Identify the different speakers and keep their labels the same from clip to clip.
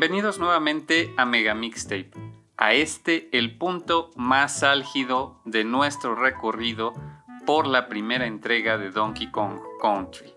Speaker 1: Bienvenidos nuevamente a Mega Mixtape, a este el punto más álgido de nuestro recorrido por la primera entrega de Donkey Kong Country.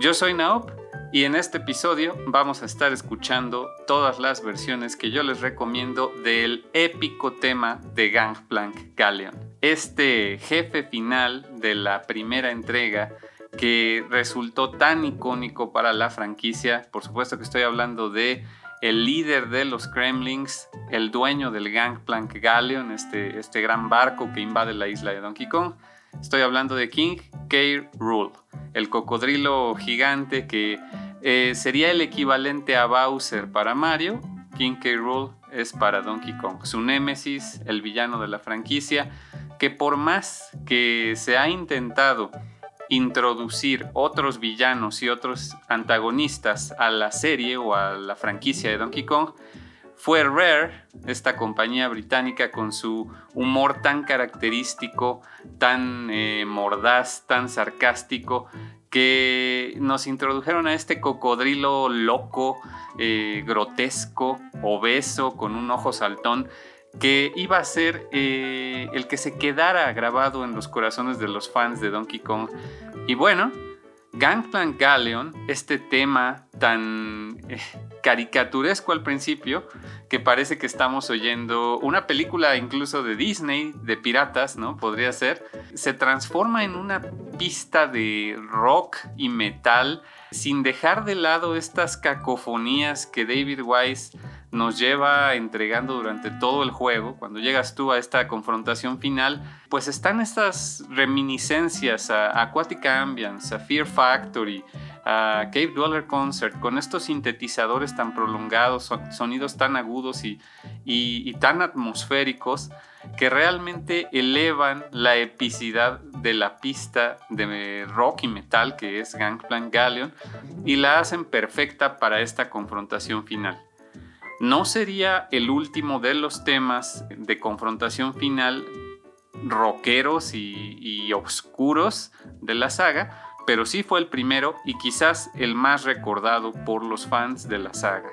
Speaker 1: Yo soy Naop y en este episodio vamos a estar escuchando todas las versiones que yo les recomiendo del épico tema de Gangplank Galleon. Este jefe final de la primera entrega que resultó tan icónico para la franquicia, por supuesto que estoy hablando de el líder de los Kremlings, el dueño del Gangplank Galleon, este, este gran barco que invade la isla de Donkey Kong. Estoy hablando de King K. Rool, el cocodrilo gigante que eh, sería el equivalente a Bowser para Mario. King K. Rool es para Donkey Kong, su némesis, el villano de la franquicia, que por más que se ha intentado introducir otros villanos y otros antagonistas a la serie o a la franquicia de Donkey Kong, fue Rare, esta compañía británica con su humor tan característico, tan eh, mordaz, tan sarcástico, que nos introdujeron a este cocodrilo loco, eh, grotesco, obeso, con un ojo saltón, que iba a ser eh, el que se quedara grabado en los corazones de los fans de Donkey Kong. Y bueno, Gangplank Galleon, este tema tan eh, caricaturesco al principio, que parece que estamos oyendo una película incluso de Disney, de piratas, ¿no? Podría ser, se transforma en una pista de rock y metal sin dejar de lado estas cacofonías que David Wise nos lleva entregando durante todo el juego. Cuando llegas tú a esta confrontación final, pues están estas reminiscencias a Aquatic Ambience, a Fear Factory, a Cave Dweller Concert, con estos sintetizadores tan prolongados, sonidos tan agudos y, y tan atmosféricos que realmente elevan la epicidad de la pista de rock y metal que es Gangplank Galleon y la hacen perfecta para esta confrontación final. No sería el último de los temas de confrontación final rockeros y, y oscuros de la saga, pero sí fue el primero y quizás el más recordado por los fans de la saga.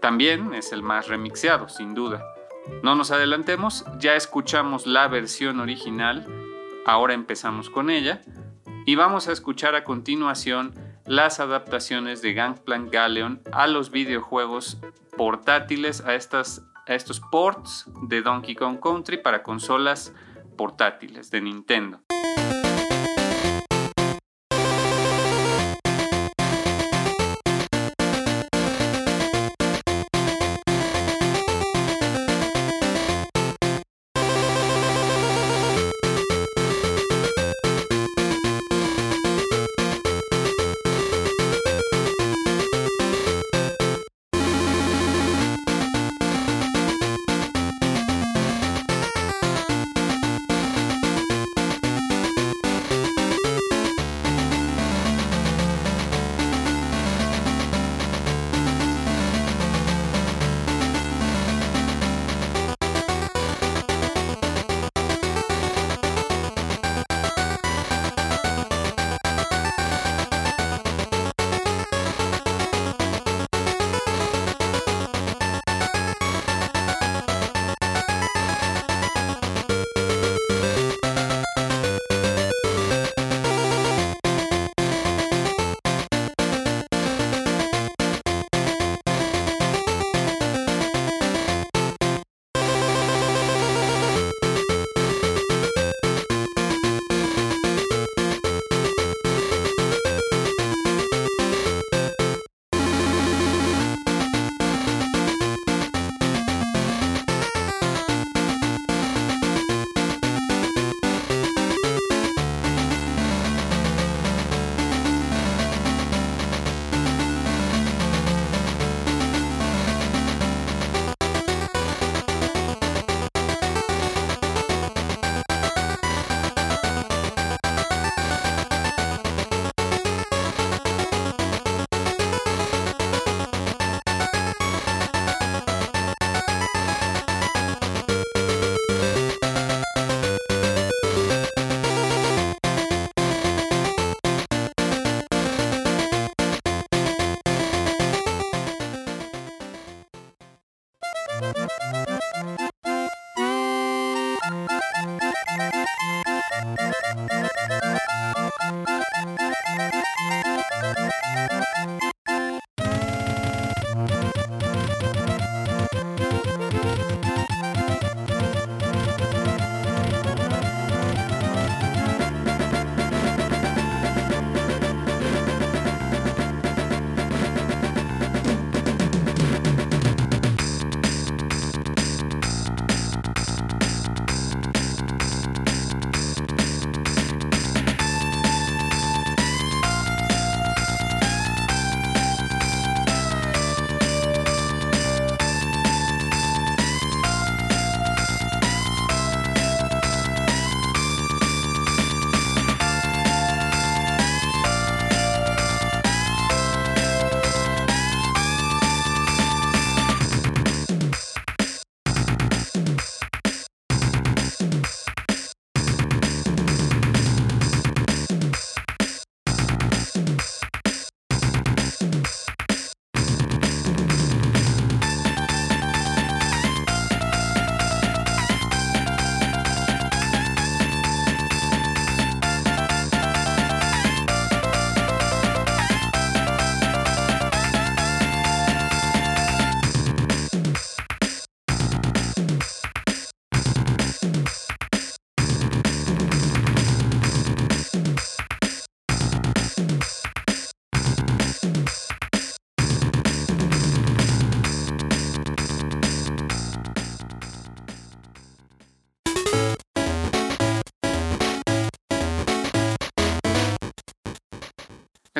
Speaker 1: También es el más remixeado, sin duda. No nos adelantemos, ya escuchamos la versión original, ahora empezamos con ella y vamos a escuchar a continuación las adaptaciones de Gangplank Galleon a los videojuegos portátiles, a, estas, a estos ports de Donkey Kong Country para consolas portátiles de Nintendo.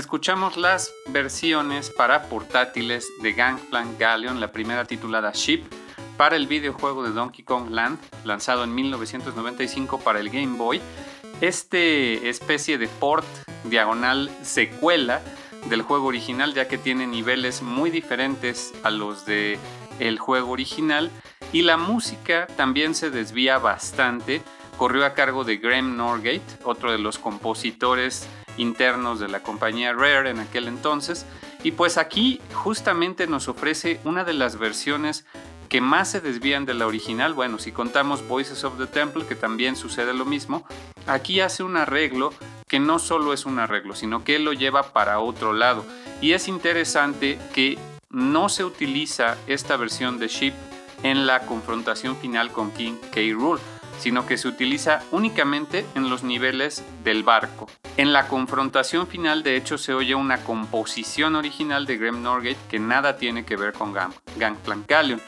Speaker 1: Escuchamos las versiones para portátiles de Gangplank Galleon, la primera titulada Ship, para el videojuego de Donkey Kong Land, lanzado en 1995 para el Game Boy. Este especie de port diagonal secuela del juego original, ya que tiene niveles muy diferentes a los de juego original y la música también se desvía bastante. Corrió a cargo de Graham Norgate, otro de los compositores internos de la compañía Rare en aquel entonces. Y pues aquí justamente nos ofrece una de las versiones que más se desvían de la original. Bueno, si contamos Voices of the Temple, que también sucede lo mismo, aquí hace un arreglo que no solo es un arreglo, sino que lo lleva para otro lado. Y es interesante que no se utiliza esta versión de Ship en la confrontación final con King K. Rool, sino que se utiliza únicamente en los niveles del barco. En la confrontación final, de hecho, se oye una composición original de Graham Norgate que nada tiene que ver con Gang Gangplank Galleon.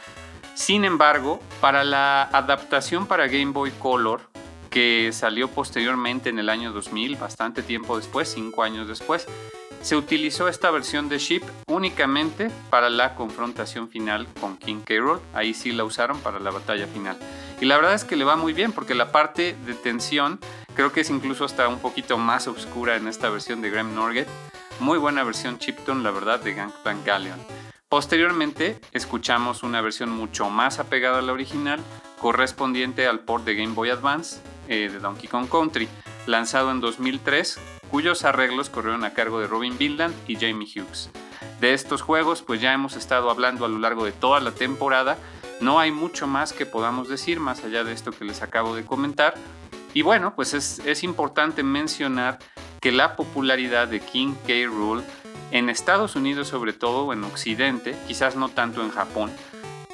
Speaker 1: Sin embargo, para la adaptación para Game Boy Color, que salió posteriormente en el año 2000, bastante tiempo después, cinco años después, se utilizó esta versión de Ship únicamente para la confrontación final con King K. Ahí sí la usaron para la batalla final. Y la verdad es que le va muy bien porque la parte de tensión creo que es incluso hasta un poquito más oscura en esta versión de Graham Norgate. Muy buena versión Chipton, la verdad, de Gangplank Galleon. Posteriormente, escuchamos una versión mucho más apegada a la original, correspondiente al port de Game Boy Advance eh, de Donkey Kong Country, lanzado en 2003 cuyos arreglos corrieron a cargo de Robin Billland y Jamie Hughes. De estos juegos pues ya hemos estado hablando a lo largo de toda la temporada, no hay mucho más que podamos decir más allá de esto que les acabo de comentar. Y bueno, pues es, es importante mencionar que la popularidad de King K. Rool en Estados Unidos sobre todo, en Occidente, quizás no tanto en Japón,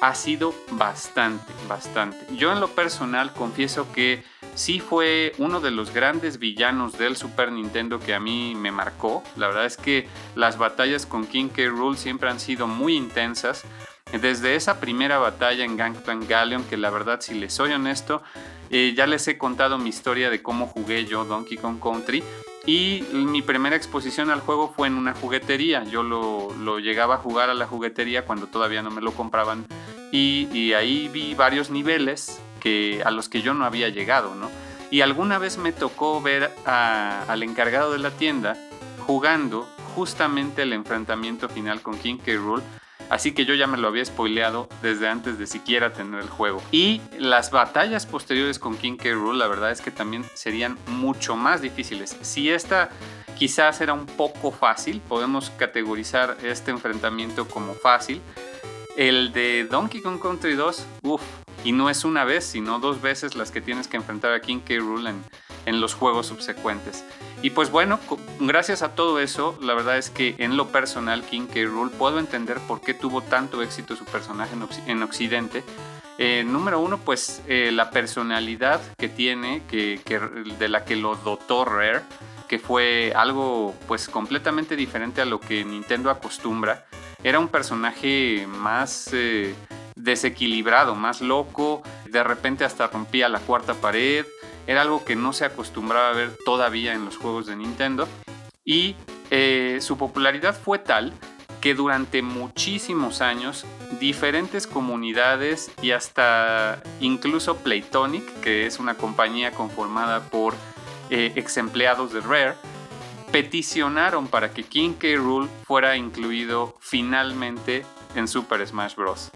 Speaker 1: ha sido bastante, bastante. Yo en lo personal confieso que sí fue uno de los grandes villanos del Super Nintendo que a mí me marcó. La verdad es que las batallas con King K. Rool siempre han sido muy intensas. Desde esa primera batalla en Gangplank Galleon, que la verdad, si les soy honesto, eh, ya les he contado mi historia de cómo jugué yo Donkey Kong Country. Y mi primera exposición al juego fue en una juguetería. Yo lo, llegaba a jugar a la juguetería cuando todavía no me lo compraban. Y, ahí vi varios niveles que, a los que yo no había llegado, ¿no? Y alguna vez me tocó ver al encargado de la tienda jugando justamente el enfrentamiento final con King K. Rool. Así que yo ya me lo había spoileado desde antes de siquiera tener el juego. Y las batallas posteriores con King K. Rool, la verdad es que también serían mucho más difíciles. Si esta quizás era un poco fácil, podemos categorizar este enfrentamiento como fácil. El de Donkey Kong Country 2, uff, y no es una vez, sino dos veces las que tienes que enfrentar a King K. Rool en, en los juegos subsecuentes. Y pues bueno, gracias a todo eso, la verdad es que en lo personal King K. Rool puedo entender por qué tuvo tanto éxito su personaje en, Occidente. Eh, número uno, pues eh, la personalidad que tiene, que, de la que lo dotó Rare, que fue algo pues completamente diferente a lo que Nintendo acostumbra. Era un personaje más... Eh, desequilibrado, más loco, de repente hasta rompía la cuarta pared, era algo que no se acostumbraba a ver todavía en los juegos de Nintendo y eh, su popularidad fue tal que durante muchísimos años diferentes comunidades y hasta incluso Playtonic, que es una compañía conformada por eh, ex empleados de Rare, peticionaron para que King K. Rool fuera incluido finalmente en Super Smash Bros.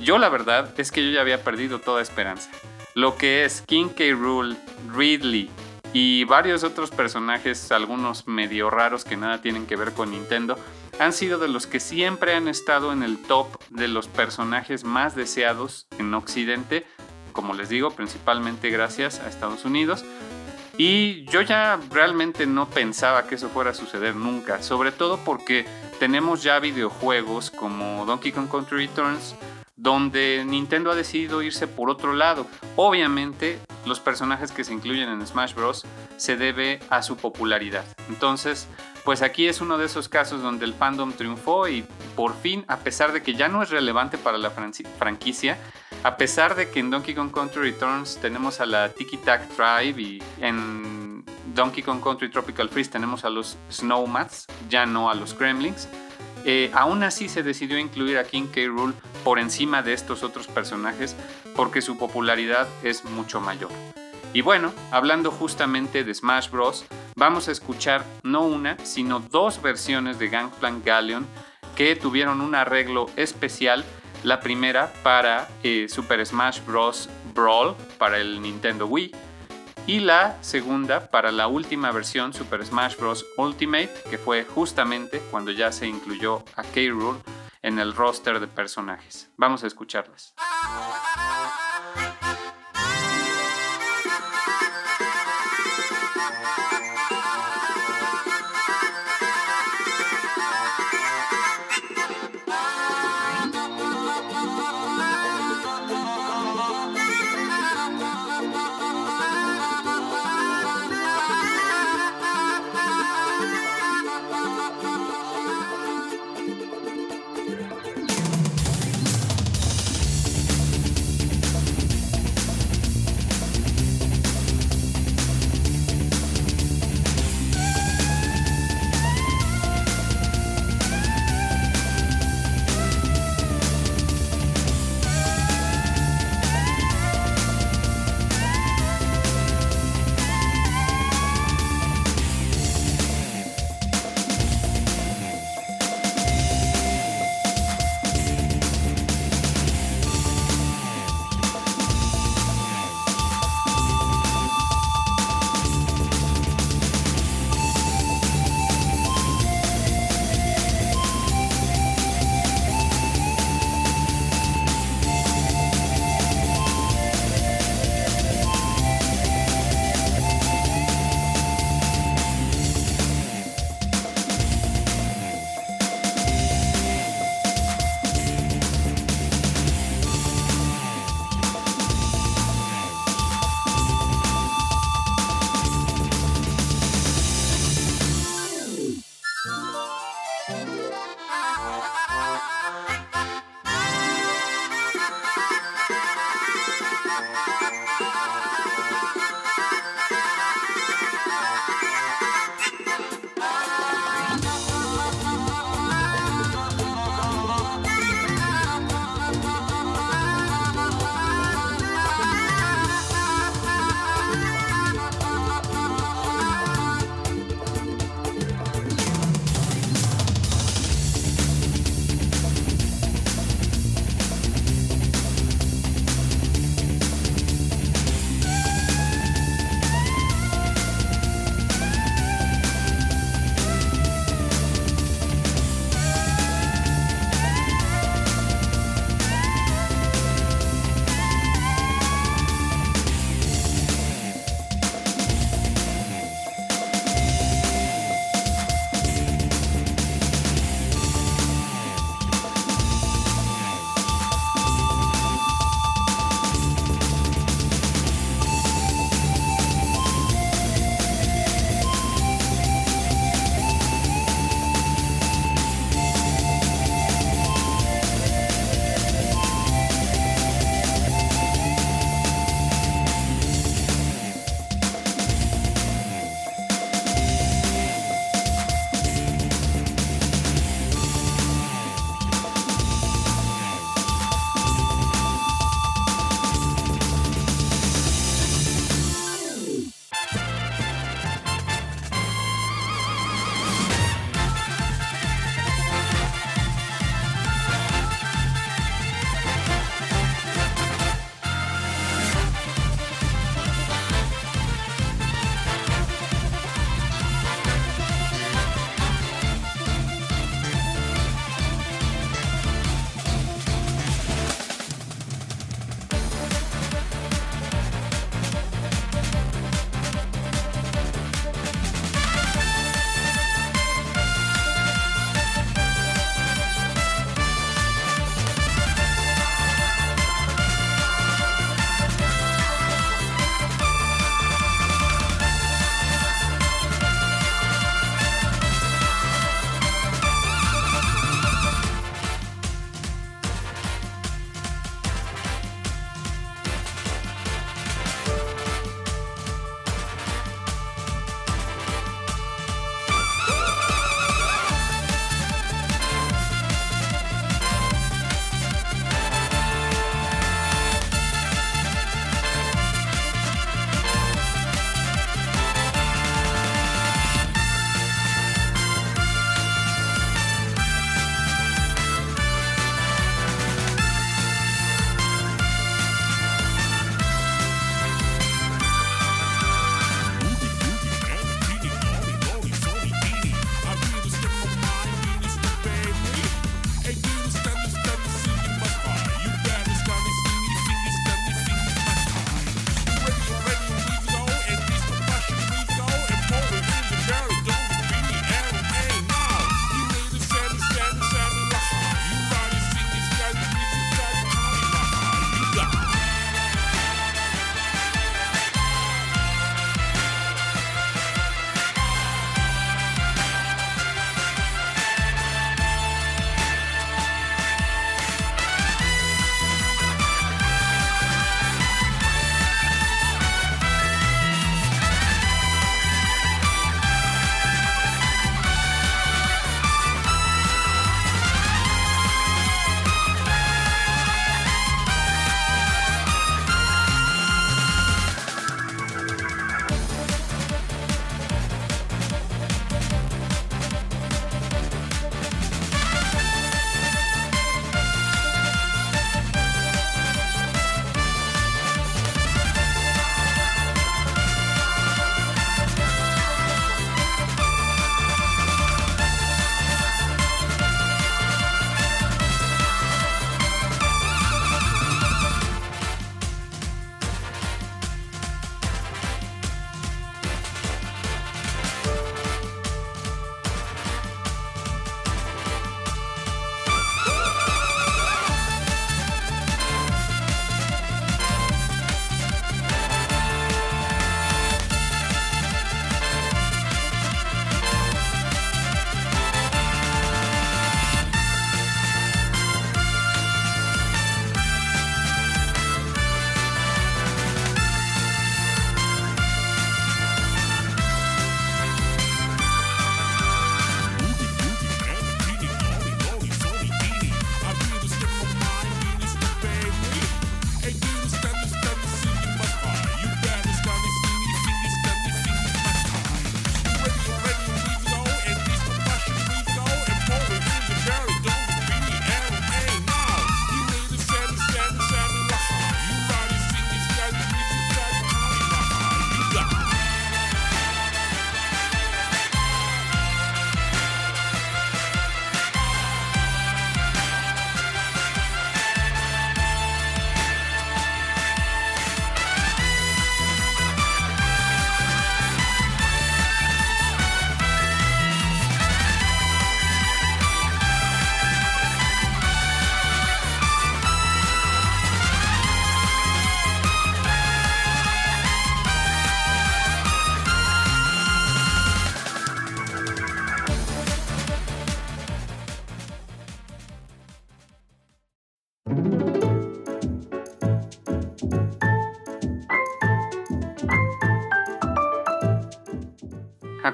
Speaker 1: Yo la verdad es que yo ya había perdido toda esperanza. Lo que es King K. Rool, Ridley y varios otros personajes, algunos medio raros que nada tienen que ver con Nintendo, han sido de los que siempre han estado en el top de los personajes más deseados en Occidente, como les digo, principalmente gracias a Estados Unidos. Y yo ya realmente no pensaba que eso fuera a suceder nunca, sobre todo porque tenemos ya videojuegos como Donkey Kong Country Returns, donde Nintendo ha decidido irse por otro lado. Obviamente, los personajes que se incluyen en Smash Bros. se debe a su popularidad. Entonces, pues aquí es uno de esos casos donde el fandom triunfó y por fin, a pesar de que ya no es relevante para la franquicia, a pesar de que en Donkey Kong Country Returns tenemos a la Tiki Tac Tribe y en Donkey Kong Country Tropical Freeze tenemos a los Snowmats, ya no a los Gremlins. Eh, aún así se decidió incluir a King K. Rool por encima de estos otros personajes porque su popularidad es mucho mayor. Y bueno, hablando justamente de Smash Bros., vamos a escuchar no una, sino dos versiones de Gangplank Galleon que tuvieron un arreglo especial. La primera para eh, Super Smash Bros. Brawl para el Nintendo Wii y la segunda para la última versión Super Smash Bros. Ultimate, que fue justamente cuando ya se incluyó a K. Rool en el roster de personajes. Vamos a escucharlas.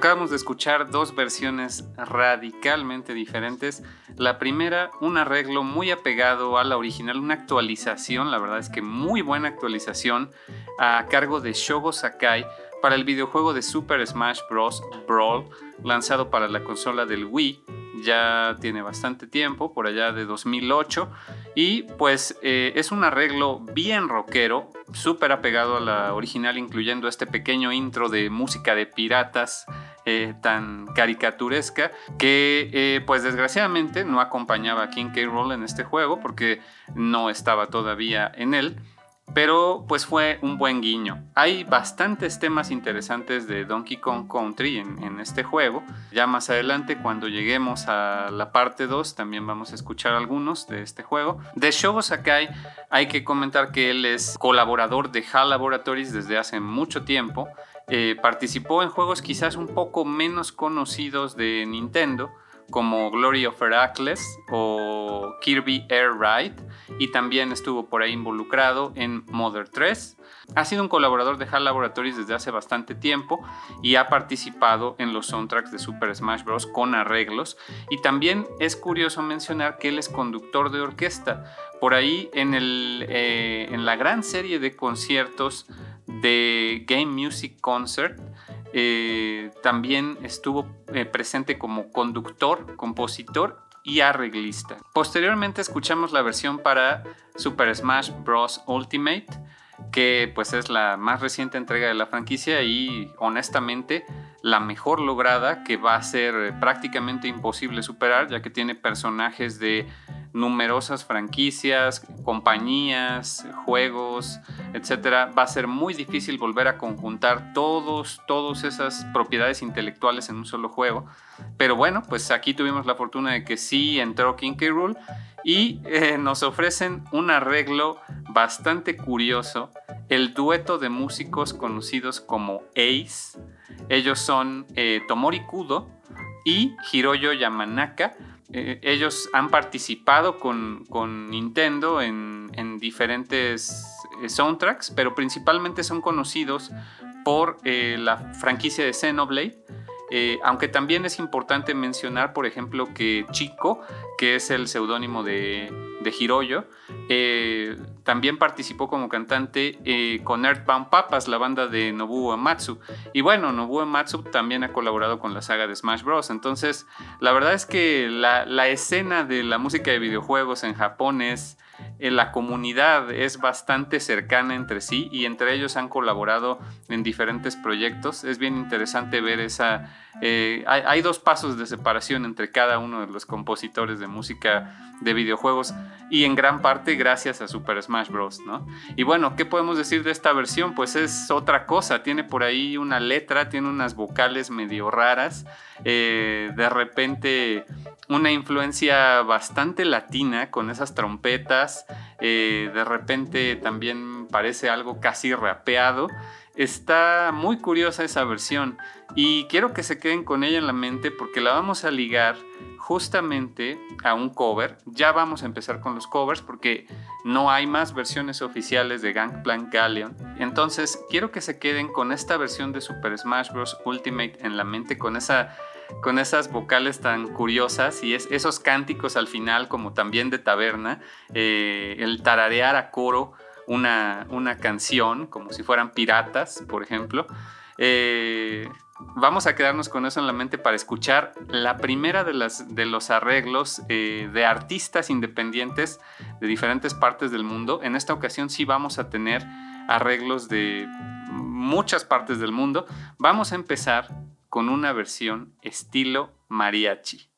Speaker 1: Acabamos de escuchar dos versiones radicalmente diferentes. La primera, un arreglo muy apegado a la original, una actualización, la verdad es que muy buena actualización, a cargo de Shogo Sakai para el videojuego de Super Smash Bros. Brawl, lanzado para la consola del Wii ya tiene bastante tiempo, por allá de 2008, y pues eh, es un arreglo bien rockero, súper apegado a la original, incluyendo este pequeño intro de música de piratas eh, tan caricaturesca, que eh, pues desgraciadamente no acompañaba a King K. Rool en este juego porque no estaba todavía en él pero pues fue un buen guiño. Hay bastantes temas interesantes de Donkey Kong Country en, este juego. Ya más adelante, cuando lleguemos a la parte 2, también vamos a escuchar algunos de este juego. De Shogo Sakai, hay que comentar que él es colaborador de HAL Laboratories desde hace mucho tiempo. Eh, participó en juegos quizás un poco menos conocidos de Nintendo como Glory of Heracles o Kirby Air Ride y también estuvo por ahí involucrado en Mother 3. Ha sido un colaborador de HAL Laboratories desde hace bastante tiempo y ha participado en los soundtracks de Super Smash Bros. con arreglos. Y también es curioso mencionar que él es conductor de orquesta. Por ahí en, el, eh, en la gran serie de conciertos de Game Music Concert, eh, también estuvo eh, presente como conductor, compositor y arreglista. Posteriormente escuchamos la versión para Super Smash Bros. Ultimate, que pues es la más reciente entrega de la franquicia y honestamente la mejor lograda que va a ser prácticamente imposible superar ya que tiene personajes de numerosas franquicias, compañías, juegos, etcétera, va a ser muy difícil volver a conjuntar todos, todas esas propiedades intelectuales en un solo juego. Pero bueno, pues aquí tuvimos la fortuna de que sí entró King K. Rool y eh, nos ofrecen un arreglo bastante curioso, el dueto de músicos conocidos como Ace. Ellos son eh, Tomori Kudo y Hiroyo Yamanaka eh, ellos han participado con, Nintendo en, diferentes eh, soundtracks, pero principalmente son conocidos por la franquicia de Xenoblade. Aunque también es importante mencionar, por ejemplo, que Chico, que es el seudónimo de, de Hiroyo, eh, también participó como cantante eh, con Earthbound Papas, la banda de Nobuo Ematsu. Y bueno, Nobuo Ematsu también ha colaborado con la saga de Smash Bros. Entonces, la verdad es que la, la escena de la música de videojuegos en Japón es la comunidad es bastante cercana entre sí y entre ellos han colaborado en diferentes proyectos. Es bien interesante ver esa... Eh, hay, dos pasos de separación entre cada uno de los compositores de música de videojuegos y en gran parte gracias a Super Smash Bros. ¿no? Y bueno, ¿qué podemos decir de esta versión? Pues es otra cosa, tiene por ahí una letra, tiene unas vocales medio raras, eh, de repente una influencia bastante latina con esas trompetas, eh, de repente también parece algo casi rapeado. Está muy curiosa esa versión y quiero que se queden con ella en la mente porque la vamos a ligar justamente a un cover. Ya vamos a empezar con los covers porque no hay más versiones oficiales de Gangplank Galleon. Entonces quiero que se queden con esta versión de Super Smash Bros. Ultimate en la mente, con esa con esas vocales tan curiosas y es, esos cánticos al final como también de taberna, eh, el tararear a coro una, una, canción como si fueran piratas, por ejemplo. Eh, vamos a quedarnos con eso en la mente para escuchar la primera de, las, de los arreglos eh, de artistas independientes de diferentes partes del mundo. En esta ocasión sí vamos a tener arreglos de muchas partes del mundo. Vamos a empezar con una versión estilo mariachi.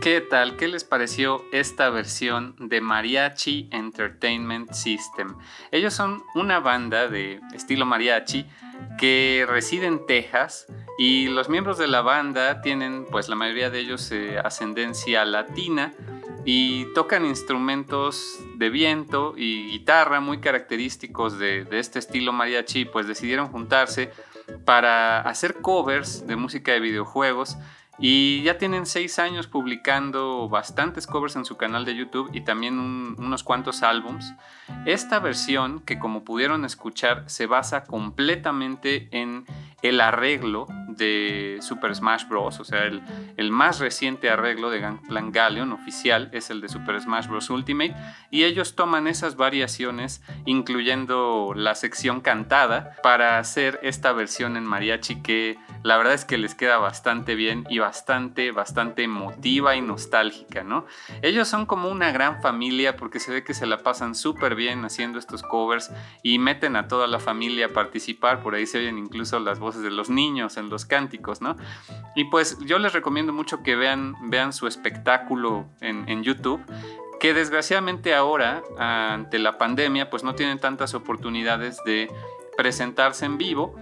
Speaker 1: ¿Qué tal? ¿Qué les pareció esta versión de Mariachi Entertainment System? Ellos son una banda de estilo mariachi que reside en Texas y los miembros de la banda tienen, pues la mayoría de ellos, eh, ascendencia latina y tocan instrumentos de viento y guitarra muy característicos de, de este estilo mariachi, pues decidieron juntarse para hacer covers de música de videojuegos y ya tienen seis años publicando bastantes covers en su canal de YouTube y también unos cuantos álbums. Esta versión, que como pudieron escuchar, se basa completamente en el arreglo de Super Smash Bros. O sea, el, el más reciente arreglo de Gangplank Galleon oficial es el de Super Smash Bros. Ultimate. Y ellos toman esas variaciones, incluyendo la sección cantada, para hacer esta versión en mariachi que la verdad es que les queda bastante bien y bastante, bastante emotiva y nostálgica, ¿no? Ellos son como una gran familia porque se ve que se la pasan súper bien haciendo estos covers y meten a toda la familia a participar. Por ahí se oyen incluso las voces de los niños en los cánticos, ¿no? Y pues yo les recomiendo mucho que vean, vean su espectáculo en, YouTube que desgraciadamente ahora, ante la pandemia, pues no tienen tantas oportunidades de presentarse en vivo,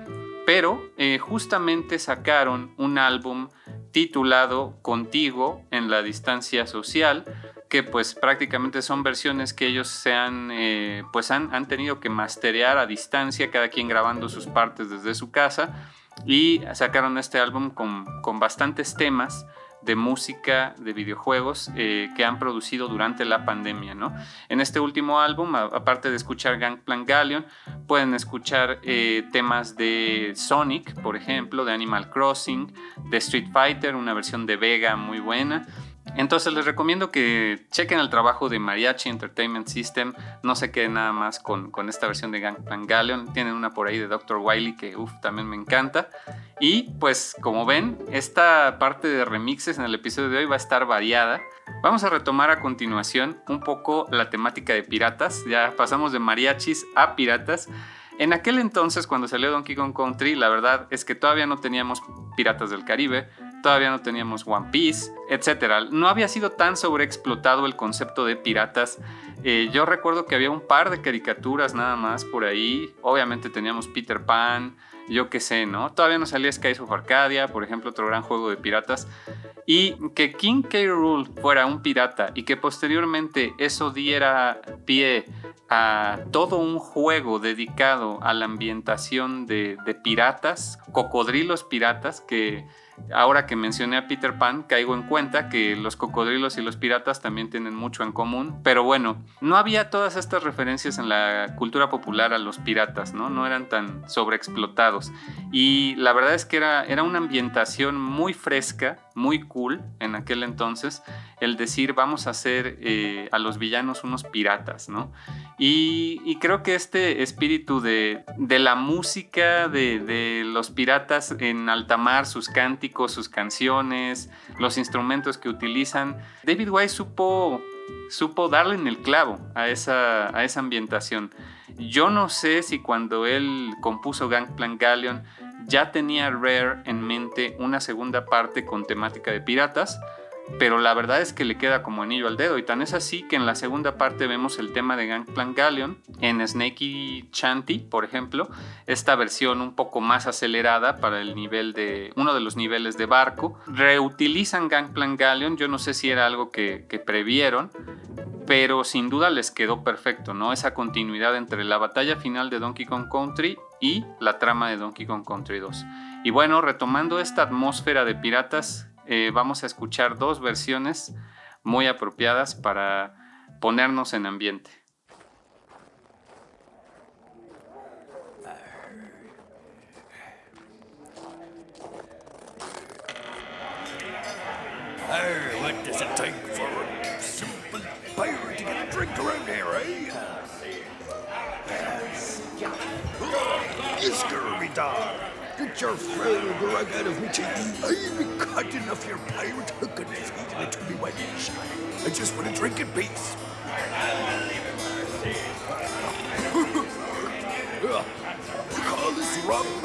Speaker 1: pero eh, justamente sacaron un álbum titulado Contigo en la distancia social, que pues prácticamente son versiones que ellos se han, eh, pues han, han, tenido que masterear a distancia, cada quien grabando sus partes desde su casa, y sacaron este álbum con, con bastantes temas de música de videojuegos eh, que han producido durante la pandemia. ¿no? En este último álbum, aparte de escuchar Gangplank Galleon, pueden escuchar eh, temas de Sonic, por ejemplo, de Animal Crossing, de Street Fighter, una versión de Vega muy buena. Entonces les recomiendo que chequen el trabajo de Mariachi Entertainment System. No se queden nada más con, con esta versión de Gangplank Galleon. Tienen una por ahí de Dr. Wiley que uf, también me encanta. Y pues como ven, esta parte de remixes en el episodio de hoy va a estar variada. Vamos a retomar a continuación un poco la temática de piratas. Ya pasamos de mariachis a piratas. En aquel entonces, cuando salió Donkey Kong Country, la verdad es que todavía no teníamos Piratas del Caribe, todavía no teníamos One Piece, etc. No había sido tan sobreexplotado el concepto de piratas. Eh, yo recuerdo que había un par de caricaturas nada más por ahí. Obviamente teníamos Peter Pan, yo qué sé, ¿no? Todavía no salía Skies of Arcadia, por ejemplo, otro gran juego de piratas. Y que King K. Fuera un pirata y que posteriormente eso diera pie a todo un juego dedicado a la ambientación de, de piratas, cocodrilos piratas, que ahora que mencioné a Peter Pan, caigo en cuenta que los cocodrilos y los piratas también tienen mucho en común. Pero bueno, no había todas estas referencias en la cultura popular a los piratas, ¿no? No eran tan sobreexplotados. Y la verdad es que era, era una ambientación muy fresca, muy cool en aquel entonces, el decir vamos a hacer eh, a los villanos unos piratas, ¿no? Y, creo que este espíritu de, la música de, los piratas en alta mar, sus cánticos, sus canciones, los instrumentos que utilizan. David Wise supo, supo darle en el clavo a esa, a esa ambientación. Yo no sé si cuando él compuso Gangplank Galleon ya tenía Rare en mente una segunda parte con temática de piratas, pero la verdad es que le queda como anillo al dedo y tan es así que en la segunda parte vemos el tema de Gangplank Galleon en Snakey Chanty, por ejemplo, esta versión un poco más acelerada para el nivel de uno de los niveles de barco. Reutilizan Gangplank Galleon, yo no sé si era algo que, que previeron, pero sin duda les quedó perfecto, ¿no? Esa continuidad entre la batalla final de Donkey Kong Country y la trama de Donkey Kong Country 2. Y bueno, retomando esta atmósfera de piratas eh, vamos a escuchar dos versiones muy apropiadas para ponernos en ambiente.
Speaker 2: Get your of me, been cutting off your pirate hook and feeding it to me wench. I just want to drink in peace. Call this rum.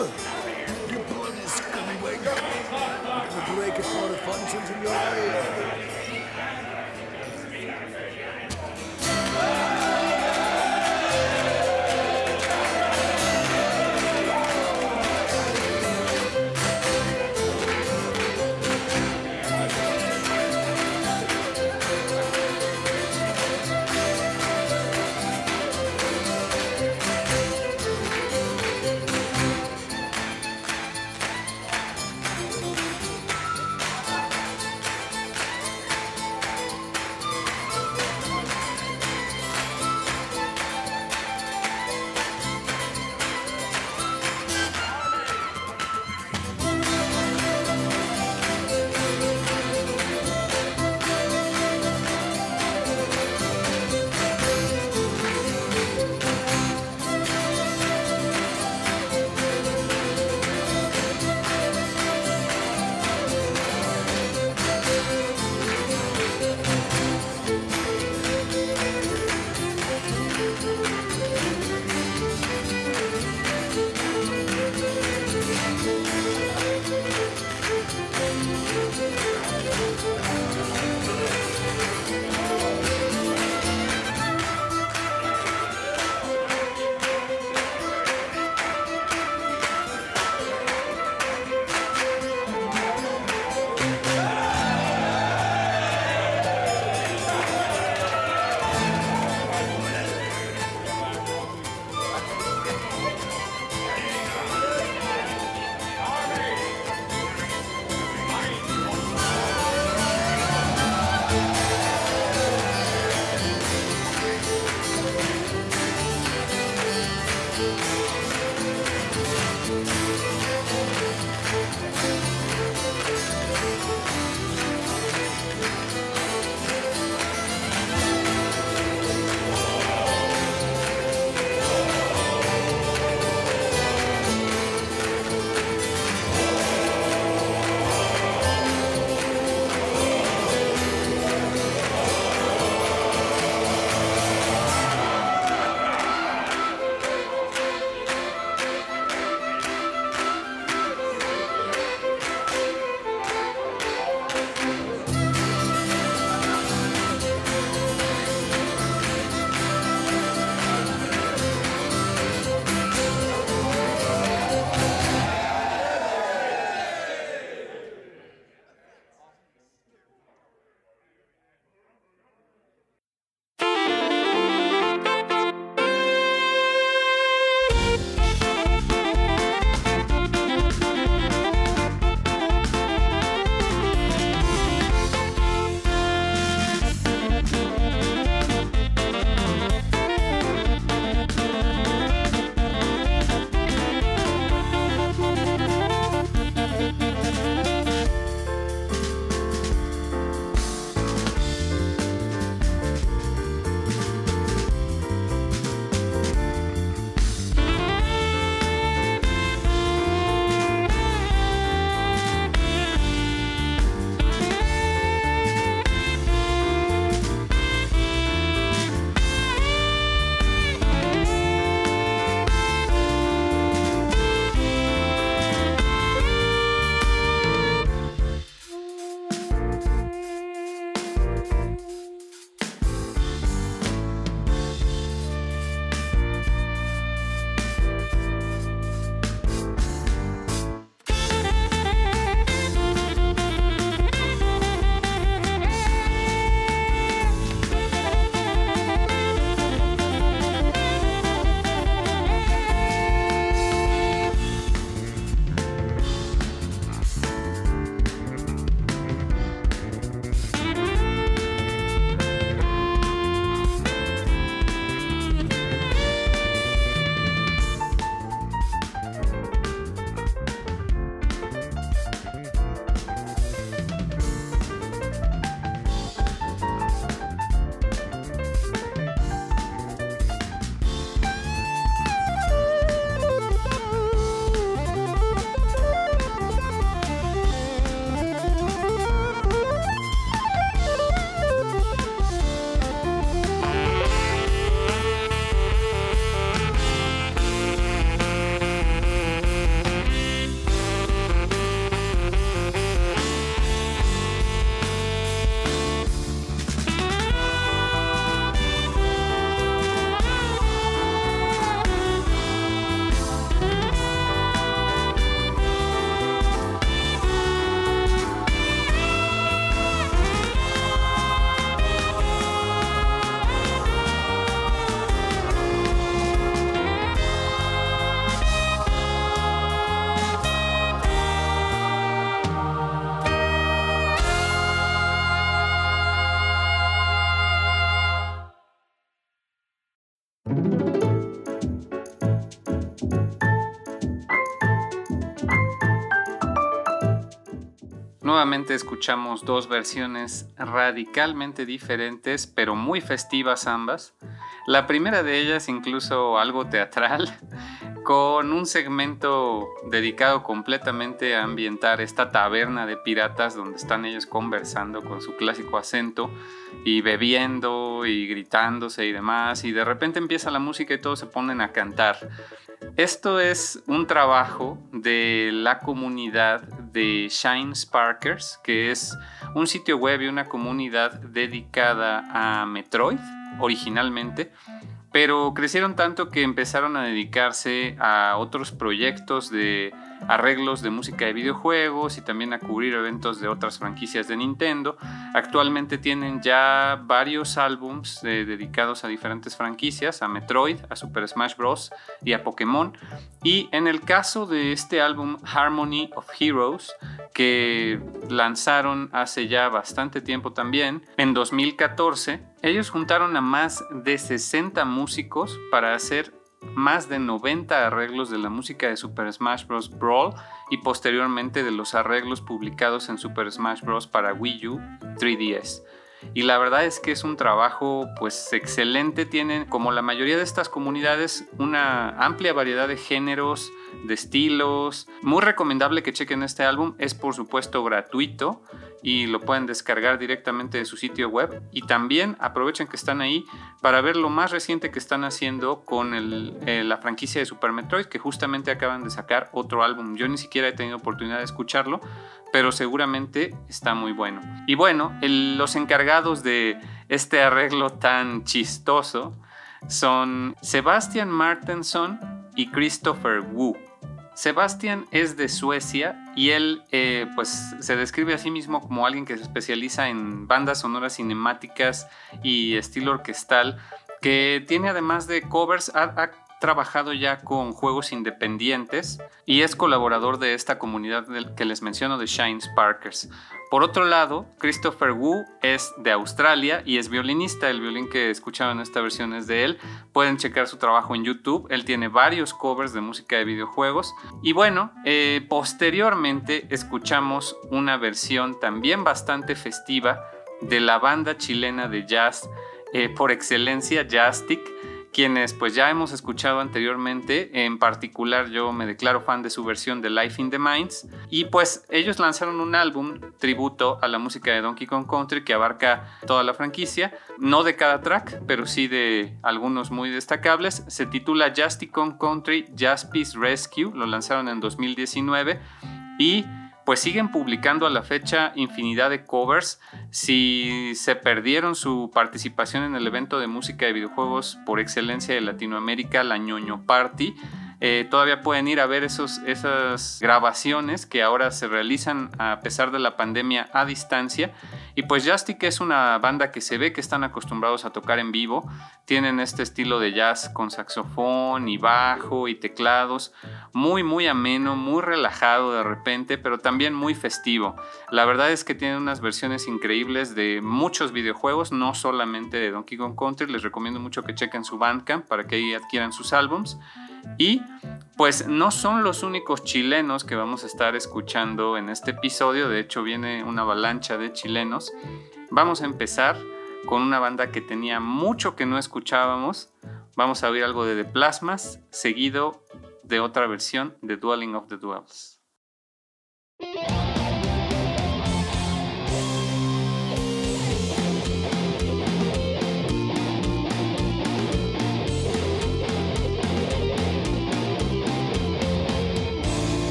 Speaker 1: Escuchamos dos versiones radicalmente diferentes, pero muy festivas ambas. La primera de ellas incluso algo teatral, con un segmento dedicado completamente a ambientar esta taberna de piratas donde están ellos conversando con su clásico acento y bebiendo y gritándose y demás, y de repente empieza la música y todos se ponen a cantar. Esto es un trabajo de la comunidad de Shine Sparkers, que es un sitio web y una comunidad dedicada a Metroid originalmente, pero crecieron tanto que empezaron a dedicarse a otros proyectos de arreglos de música de videojuegos y también a cubrir eventos de otras franquicias de Nintendo. Actualmente tienen ya varios álbums eh, dedicados a diferentes franquicias, a Metroid, a Super Smash Bros. y a Pokémon. Y en el caso de este álbum Harmony of Heroes, que lanzaron hace ya bastante tiempo también, en 2014, ellos juntaron a más de 60 músicos para hacer más de 90 arreglos de la música de Super Smash Bros. Brawl y posteriormente de los arreglos publicados en Super Smash Bros. para Wii U 3DS. Y la verdad es que es un trabajo pues excelente, tienen como la mayoría de estas comunidades una amplia variedad de géneros, de estilos. Muy recomendable que chequen este álbum, es por supuesto gratuito y lo pueden descargar directamente de su sitio web. Y también aprovechen que están ahí para ver lo más reciente que están haciendo con eh, la franquicia de Super Metroid, que justamente acaban de sacar otro álbum. Yo ni siquiera he tenido oportunidad de escucharlo, pero seguramente está muy bueno. Y bueno, los encargados de este arreglo tan chistoso son Sebastian Martenson y Christopher Wu. Sebastian es de Suecia y él eh, pues se describe a sí mismo como alguien que se especializa en bandas sonoras cinemáticas y estilo orquestal, que tiene además de covers, ha, trabajado ya con juegos independientes y es colaborador de esta comunidad que les menciono de Shine Sparkers. Por otro lado, Christopher Wu es de Australia y es violinista. El violín que escuchaban en esta versión es de él. Pueden checar su trabajo en YouTube. Él tiene varios covers de música de videojuegos. Y bueno, eh, posteriormente escuchamos una versión también bastante festiva de la banda chilena de jazz eh, por excelencia, Jazztic quienes pues ya hemos escuchado anteriormente, en particular yo me declaro fan de su versión de Life in the Minds y pues ellos lanzaron un álbum tributo a la música de Donkey Kong Country que abarca toda la franquicia, no de cada track, pero sí de algunos muy destacables, se titula Justy Kong Country Jazz Peace Rescue, lo lanzaron en 2019 y pues siguen publicando a la fecha infinidad de covers. Si se perdieron su participación en el evento de música de videojuegos por excelencia de Latinoamérica, la ñoño Party, eh, todavía pueden ir a ver esos, esas grabaciones que ahora se realizan a pesar de la pandemia a distancia. Y pues Justic es una banda que se ve que están acostumbrados a tocar en vivo. Tienen este estilo de jazz con saxofón y bajo y teclados. Muy, muy ameno, muy relajado de repente, pero también muy festivo. La verdad es que tienen unas versiones increíbles de muchos videojuegos, no solamente de Donkey Kong Country. Les recomiendo mucho que chequen su Bandcamp para que ahí adquieran sus álbums. Y pues no son los únicos chilenos que vamos a estar escuchando en este episodio, de hecho viene una avalancha de chilenos. Vamos a empezar con una banda que tenía mucho que no escuchábamos. Vamos a oír algo de The Plasmas, seguido de otra versión de Dwelling of the Duels.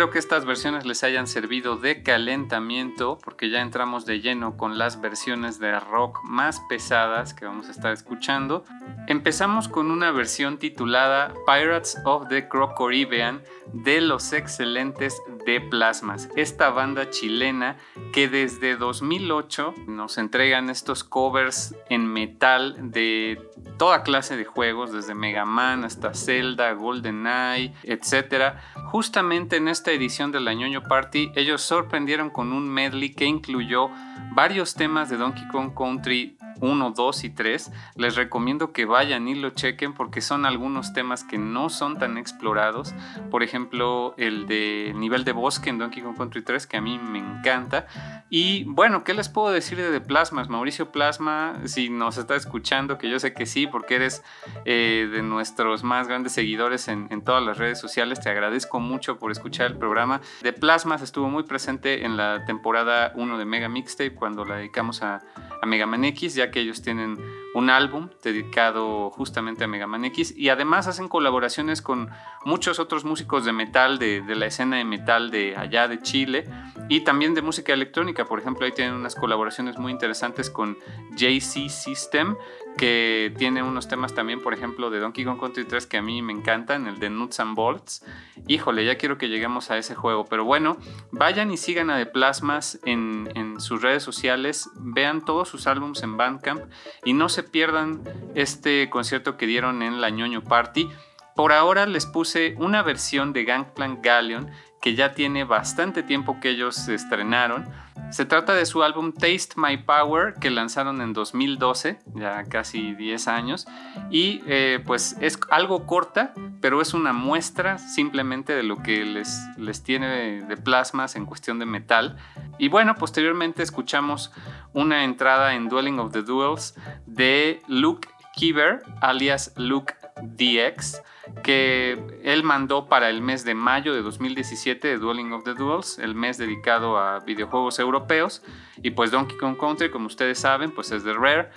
Speaker 1: Espero que estas versiones les hayan servido de calentamiento porque ya entramos de lleno con las versiones de rock más pesadas que vamos a estar escuchando. Empezamos con una versión titulada Pirates of the Crocoribean de los excelentes de Plasmas, esta banda chilena que desde 2008 nos entregan estos covers en metal de toda clase de juegos, desde Mega Man hasta Zelda, GoldenEye, etc. Justamente en esta edición de la ñoño Party, ellos sorprendieron con un medley que incluyó varios temas de Donkey Kong Country 1, 2 y 3, les recomiendo que vayan y lo chequen porque son algunos temas que no son tan explorados. Por ejemplo, el de nivel de bosque en Donkey Kong Country 3, que a mí me encanta. Y bueno, ¿qué les puedo decir de Plasmas? Mauricio Plasma, si nos está escuchando, que yo sé que sí, porque eres eh, de nuestros más grandes seguidores en, todas las redes sociales, te agradezco mucho por escuchar el programa. De Plasmas estuvo muy presente en la temporada 1 de Mega Mixtape, cuando la dedicamos a, a Mega Man X, ya que ellos tienen un álbum dedicado justamente a Mega Man X y además hacen colaboraciones con muchos otros músicos de metal, de, la escena de metal de allá de Chile y también de música electrónica. Por ejemplo, ahí tienen unas colaboraciones muy interesantes con JC System, que tiene unos temas también, por ejemplo, de Donkey Kong Country 3 que a mí me encantan, el de Nuts and Bolts. Híjole, ya quiero que lleguemos a ese juego. Pero bueno, vayan y sigan a The Plasmas en, sus redes sociales, vean todos sus álbumes en Bandcamp y no se pierdan este concierto que dieron en la ñoño Party. Por ahora les puse una versión de Gangplank Galleon que ya tiene bastante tiempo que ellos estrenaron. Se trata de su álbum Taste My Power que lanzaron en 2012, ya casi 10 años, y eh, pues es algo corta, pero es una muestra simplemente de lo que les, les tiene de plasmas en cuestión de metal. Y bueno, posteriormente escuchamos una entrada en Dwelling of the Duels de Luke Kiver, alias Luke DX, que él mandó para el mes de mayo de 2017 de Dueling of the Duels, el mes dedicado a videojuegos europeos. Y pues Donkey Kong Country, como ustedes saben, pues es de Rare.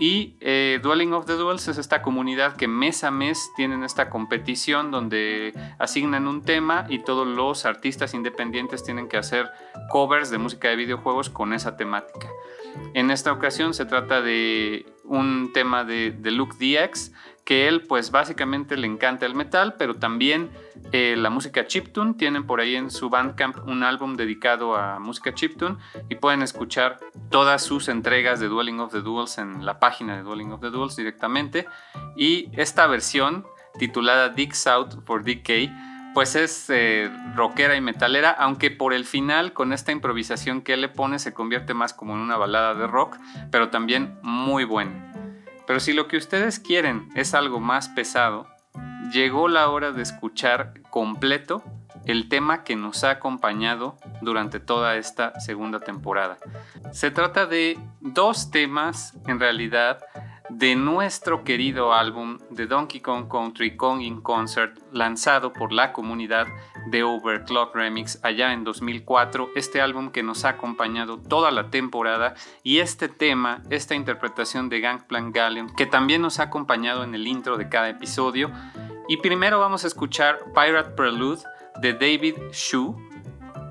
Speaker 1: Y eh, Dueling of the Duels es esta comunidad que mes a mes tienen esta competición donde asignan un tema y todos los artistas independientes tienen que hacer covers de música de videojuegos con esa temática. En esta ocasión se trata de un tema de, de Luke DX que él pues básicamente le encanta el metal, pero también eh, la música chiptune. Tienen por ahí en su Bandcamp un álbum dedicado a música chiptune y pueden escuchar todas sus entregas de Dueling of the Duels en la página de Dueling of the Duels directamente. Y esta versión titulada Dick South for DK pues es eh, rockera y metalera, aunque por el final con esta improvisación que él le pone se convierte más como en una balada de rock, pero también muy buena. Pero si lo que ustedes quieren es algo más pesado, llegó la hora de escuchar completo el tema que nos ha acompañado durante toda esta segunda temporada. Se trata de dos temas en realidad de nuestro querido álbum de Donkey Kong Country Kong in Concert lanzado por la comunidad de Overclock Remix allá en 2004, este álbum que nos ha acompañado toda la temporada y este tema, esta interpretación de Gangplank Galleon que también nos ha acompañado en el intro de cada episodio. Y primero vamos a escuchar Pirate Prelude de David Shu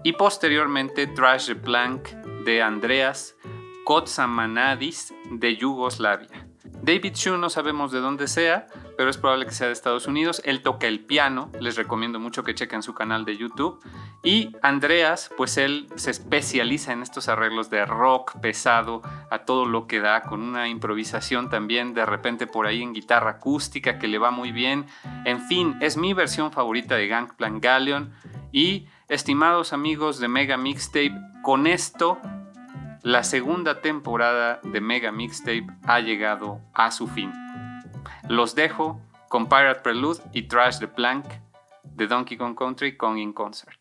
Speaker 1: y posteriormente Trash the Plank de Andreas Kotsamanadis de Yugoslavia. David Shu no sabemos de dónde sea, pero es probable que sea de Estados Unidos. Él toca el piano, les recomiendo mucho que chequen su canal de YouTube. Y Andreas, pues él se especializa en estos arreglos de rock pesado, a todo lo que da, con una improvisación también de repente por ahí en guitarra acústica que le va muy bien. En fin, es mi versión favorita de Gangplank Galleon. Y estimados amigos de Mega Mixtape, con esto la segunda temporada de Mega Mixtape ha llegado a su fin. Los dejo con Pirate Prelude y Trash the Plank de Donkey Kong Country Kong in Concert.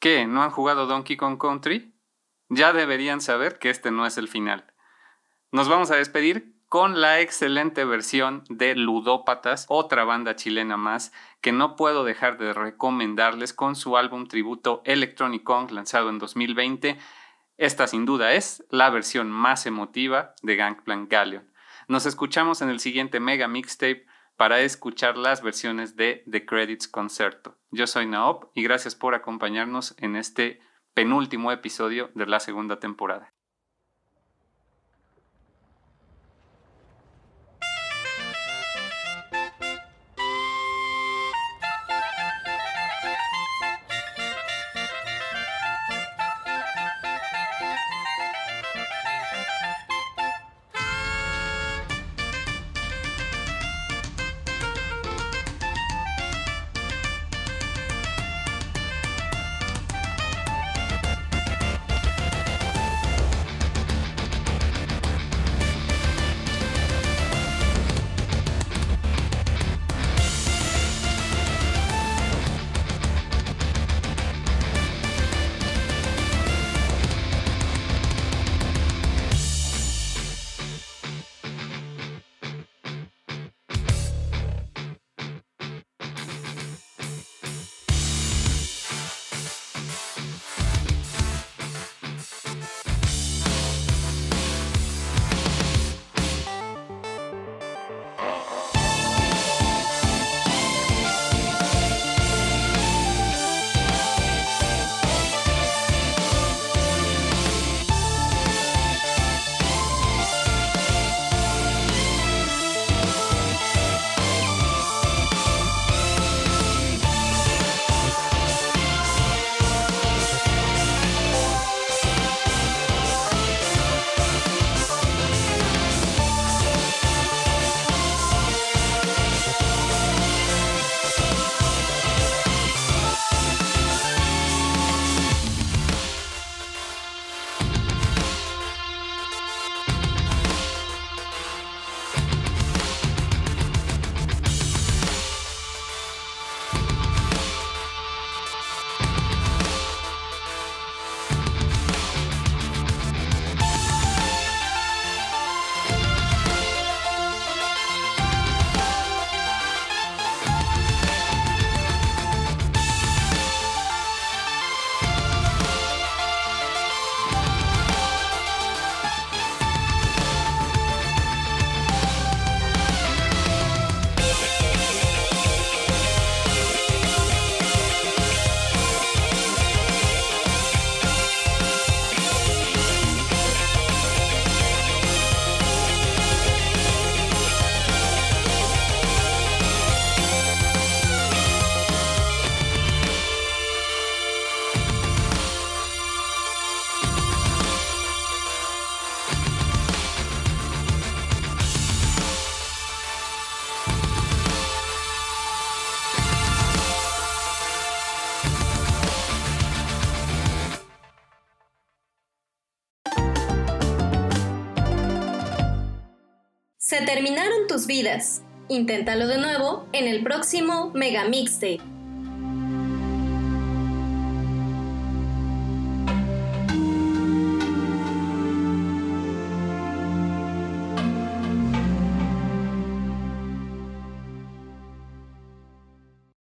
Speaker 1: ¿Qué? ¿No han jugado Donkey Kong Country? Ya deberían saber que este no es el final. Nos vamos a despedir con la excelente versión de Ludópatas, otra banda chilena más, que no puedo dejar de recomendarles con su álbum tributo Electronic Kong lanzado en 2020. Esta sin duda es la versión más emotiva de Gangplank Galleon. Nos escuchamos en el siguiente mega mixtape para escuchar las versiones de The Credits Concerto. Yo soy Naop y gracias por acompañarnos en este penúltimo episodio de la segunda temporada.
Speaker 3: Vidas. Inténtalo de nuevo en el próximo Mega Mixtape.